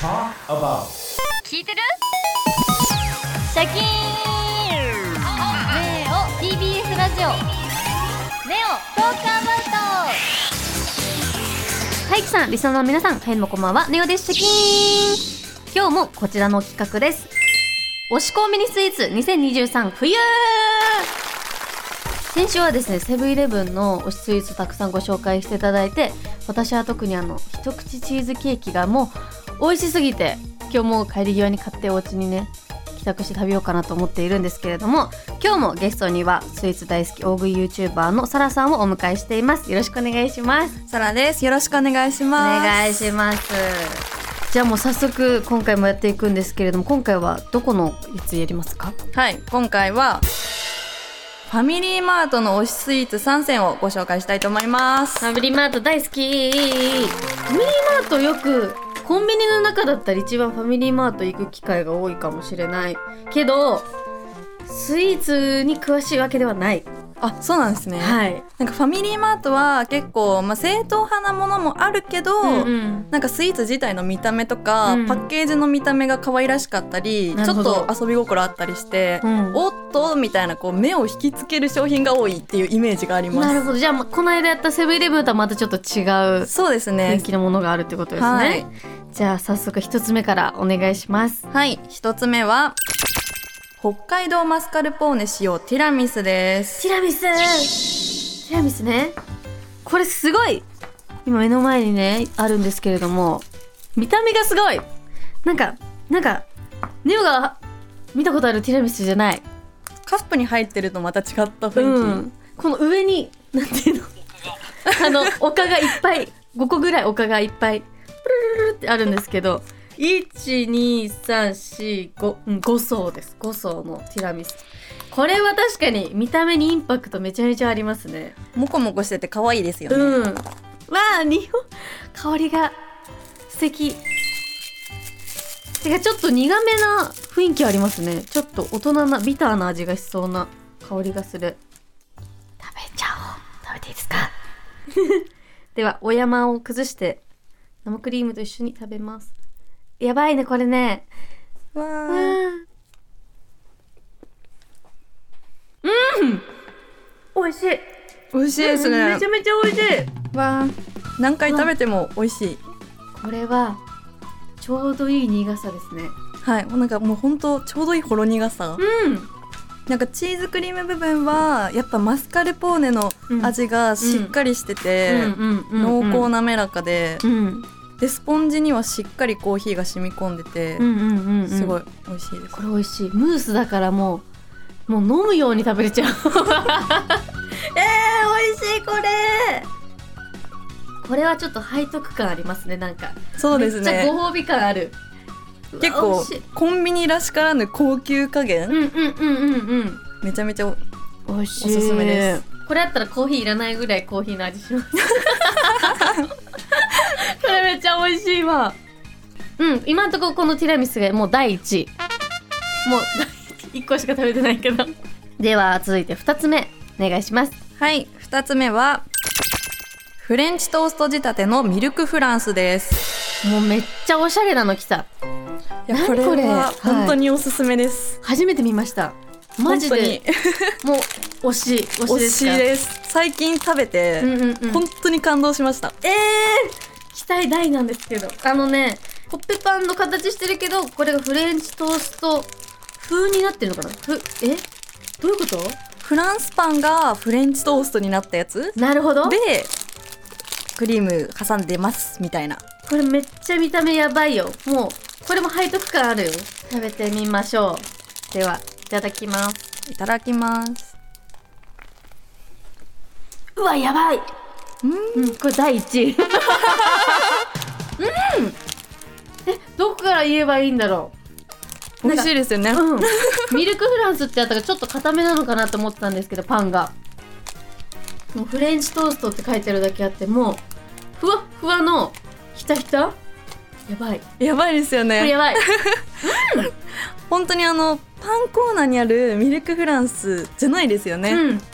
Talk about. 聞いてる？シャキーン。ネオ TBS ラジオネオトークアバウト。はいきさんリスナーの皆さんはいもこんばんは。ネオですシャキーン。今日もこちらの企画です。押し込みミニスイーツ2023冬!先週はですねセブンイレブンの推しスイーツたくさんご紹介していただいて私は特にあの一口チーズケーキがもう美味しすぎて今日もう帰り際に買ってお家にね帰宅して食べようかなと思っているんですけれども今日もゲストにはスイーツ大好き大食い YouTuber のサラさんをお迎えしていますよろしくお願いしますサラです。よろしくお願いしおます。願いしますじゃあもう早速今回もやっていくんですけれども今回はどこのやつやりますか？はい、今回はファミリーマートの推しスイーツ3選をご紹介したいと思います。ファミリーマート大好きファミリーマートよくコンビニの中だったら一番ファミリーマート行く機会が多いかもしれないけどスイーツに詳しいわけではない。あ、そうなんですね。はい。なんかファミリーマートは結構、まあ、正統派なものもあるけど、うんうん。なんかスイーツ自体の見た目とか、うん。パッケージの見た目が可愛らしかったりちょっと遊び心あったりして、うん。おっとみたいなこう目を引きつける商品が多いっていうイメージがあります。なるほど。じゃあまこの間やったセブンイレブンとはまたちょっと違うそうですね。雰囲。気のものがあるってことですね、はい。じゃあ早速一つ目からお願いします。はい、一つ目は北海道マスカルポーネ使用ティラミスです。ティラミス。ティラミスね。これすごい。今目の前にねあるんですけれども。見た目がすごい。なんかなんかネオが見たことあるティラミスじゃない。カップに入ってるとまた違った雰囲気。うん。この上になんていうの？あの丘がいっぱい。5個ぐらい丘がいっぱい。プルルルルってあるんですけど12345、うん、5層です。5層のティラミス。これは確かに見た目にインパクトめちゃめちゃありますね。もこもこしてて可愛いですよね。うん。わあ匂い香りが素敵。てかちょっと苦めな雰囲気ありますね。ちょっと大人なビターな味がしそうな香りがする。食べちゃおう。食べていいですか？ではお山を崩して生クリームと一緒に食べますやばいねこれね。わうー。んうん。美味しい。美味しいですね。めちゃめちゃ美味しい。わー。何回食べても美味しい。これはちょうどいい苦さですね。はい、もうなんかもう本当ちょうどいいほろ苦さ。うん。なんかチーズクリーム部分はやっぱマスカルポーネの味がしっかりしてて、濃厚滑らかで、うんでスポンジにはしっかりコーヒーが染み込んでて、すごい美味しいです。これ美味しい。ムースだからもうもう飲むように食べれちゃう。えー、美味しいこれ。これはちょっと背徳感ありますねなんか。そうですね。めっちゃ。ご褒美感ある。結構コンビニらしからぬ高級加減、うんうんうんうんうん。めちゃめちゃ美味しい。おすすめです。これあったらコーヒーいらないぐらいコーヒーの味します これめっちゃ美味しいわ。うん今んとここのティラミスがもう第一。位もう 第1個しか食べてないけど。では続いて2つ目お願いします。はい2つ目はフレンチトースト仕立てのミルクフランスです。もうめっちゃおしゃれなの来た。いや何これ？ははい。本当におすすめです、初めて見ました。マジで。もう推し推し美味しいですか？です。最近食べて、うんうんうん。本当に感動しました。えー、期待大なんですけどあのねコッペパンの形してるけどこれがフレンチトースト風になってるのかな？ふえ？どういうこと？フランスパンがフレンチトーストになったやつ？なるほど。でクリーム挟んでますみたいな。これめっちゃ見た目やばいよ。もうこれも背徳感あるよ。食べてみましょう。ではいただきます。いただきます。うわやばいうん。これ第一。位うん。から言えばいいんだろう。美味しいですよね。うん、ミルクフランスってあったからちょっと固めなのかなと思ってたんですけどパンが。もうフレンチトーストって書いてあるだけあってもうふわっふわのひたひた？やばい。こやばいですよね。れやばい。本当にあのパンコーナーにあるミルクフランスじゃないですよね、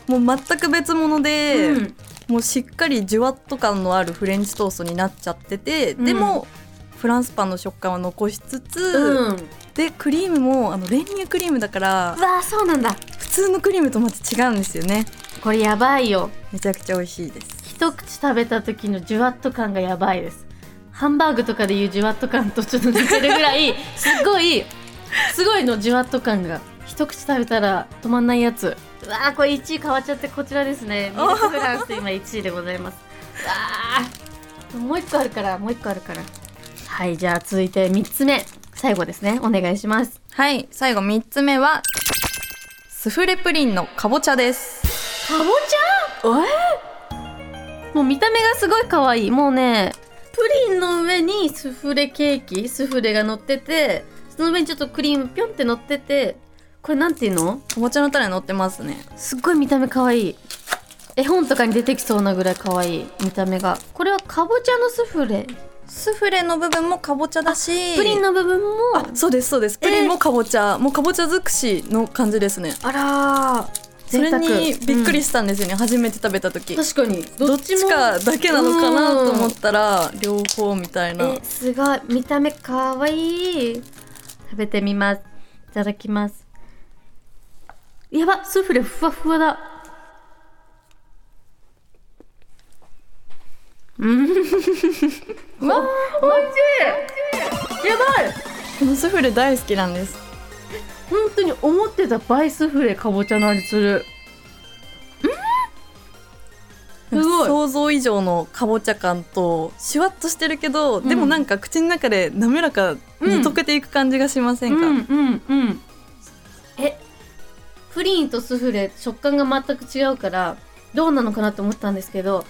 うん。もう全く別物で、うんもうしっかりジュワッと感のあるフレンチトーストになっちゃってて、うん。でもフランスパンの食感は残しつつ、うん。でクリームもあの練乳クリームだからうわーそうなんだ。普通のクリームとまた違うんですよね。これやばいよ。めちゃくちゃ美味しいです。一口食べた時のジュワッと感がやばいです。ハンバーグとかでいうジュワッと感とちょっと似てるぐらい すっごいすごいのジュワッと感が一口食べたら止まんないやつ。うわーこれ1位変わっちゃってこちらですね。ミルクフランス今1位でございます。う わーもう1個あるからもう1個あるから。はいじゃあ続いて3つ目。最後ですね。お願いします。はい最後3つ目はスフレプリンのかぼちゃです。かぼちゃ？え？もう見た目がすごい可愛い。もうねプリンの上にスフレケーキスフレが乗っててその上にちょっとクリームピョンって乗っててこれなんていうの？かぼちゃのタレ乗ってますね。すっごい見た目可愛い絵本とかに出てきそうなぐらい可愛い見た目が。これはかぼちゃのスフレ。スフレの部分もかぼちゃだし。プリンの部分も。あそうですそうです。プリンもかぼちゃ、もうかぼちゃ尽くしの感じですね。あらー。それにびっくりししたんですよね、初めて食べた時。確かに。どっちかだけなのかなと思ったら両方みたいな。えすごい。見た目かわいい。食べてみます。いただきますやばスフレふわふわだ。うん。うわおいしい。やばい。このスフレ大好きなんです。本当に思ってた倍スフレかぼちゃの味する。すごい。想像以上のかぼちゃ感とシュワッとしてるけど、ん。でもなんか口の中で滑らかに溶けていく感じがしませんか、うんうんうん。えプリンとスフレ食感が全く違うからどうなのかなと思ったんですけど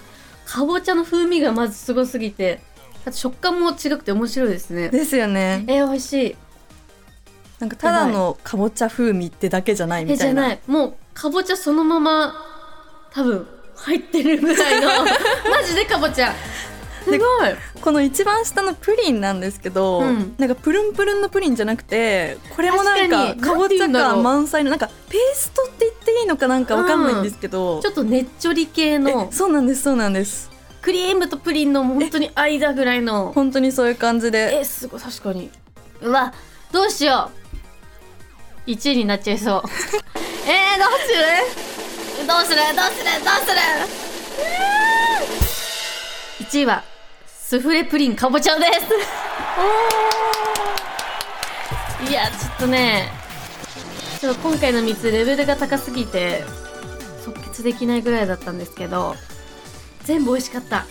かぼちゃの風味がまずすごすぎてあと食感も違くて面白いですね。ですよね。え美味しい。なんかただのかぼちゃ風味ってだけじゃないみたいな。ない。もうかぼちゃそのまま多分入ってるぐらいの。マジでかぼちゃすごい。この一番下のプリンなんですけど、うん。なんかプルンプルンのプリンじゃなくてこれもなんか確かぼちゃ感満載のなんかペーストって言っていいのかなんかわかんないんですけど、ちょっとねっちょり系の。えそうなんですそうなんです。クリームとプリンの本当に間ぐらいの。本当にそういう感じで。えすごい確かに。うわどうしよう。1位になっちゃいそう。えー、どうする？どうする？どうする？どうする？1位はスフレプリンかぼちゃです。いやちょっとねちょっと今回の3つレベルが高すぎて即決できないぐらいだったんですけど全部美味しかった。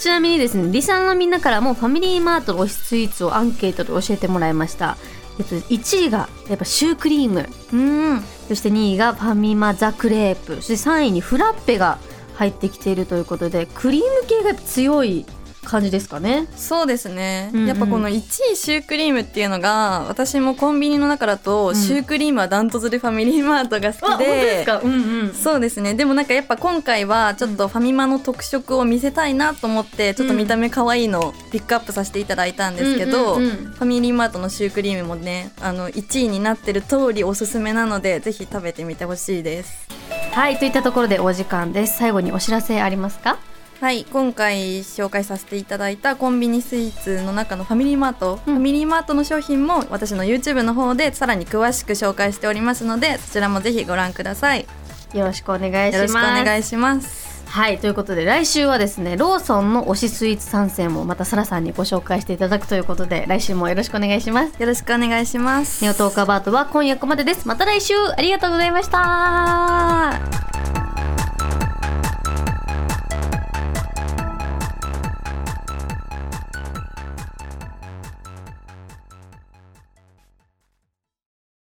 ちなみにですね、リサーのみんなからもファミリーマートの推しスイーツをアンケートで教えてもらいました。えっと、1位がやっぱシュークリーム、うん。そして2位がファミマザクレープ、そして3位にフラッペが入ってきているということで、クリーム系が強い感じですかね。そうですね、うんうん。やっぱこの1位シュークリームっていうのが私もコンビニの中だと、うん。シュークリームはダントツでファミリーマートが好きで。か？うんうん。そうですね。でもなんかやっぱ今回はちょっとファミマの特色を見せたいなと思ってちょっと見た目可愛いのをピックアップさせていただいたんですけど、うんうんうん。ファミリーマートのシュークリームもねあの1位になってる通りおすすめなのでぜひ食べてみてほしいです。はい、といったところでお時間です。最後にお知らせありますか？はい今回紹介させていただいたコンビニスイーツの中のファミリーマート、うん。ファミリーマートの商品も私の YouTube の方でさらに詳しく紹介しておりますのでそちらもぜひご覧ください。よろしくお願いします。よろしくお願いします。はいということで来週はですねローソンの推しスイーツ参戦もまたサラさんにご紹介していただくということで来週もよろしくお願いします。よろしくお願いします。ネオトークアバートは今夜ここまでです。また来週。ありがとうございました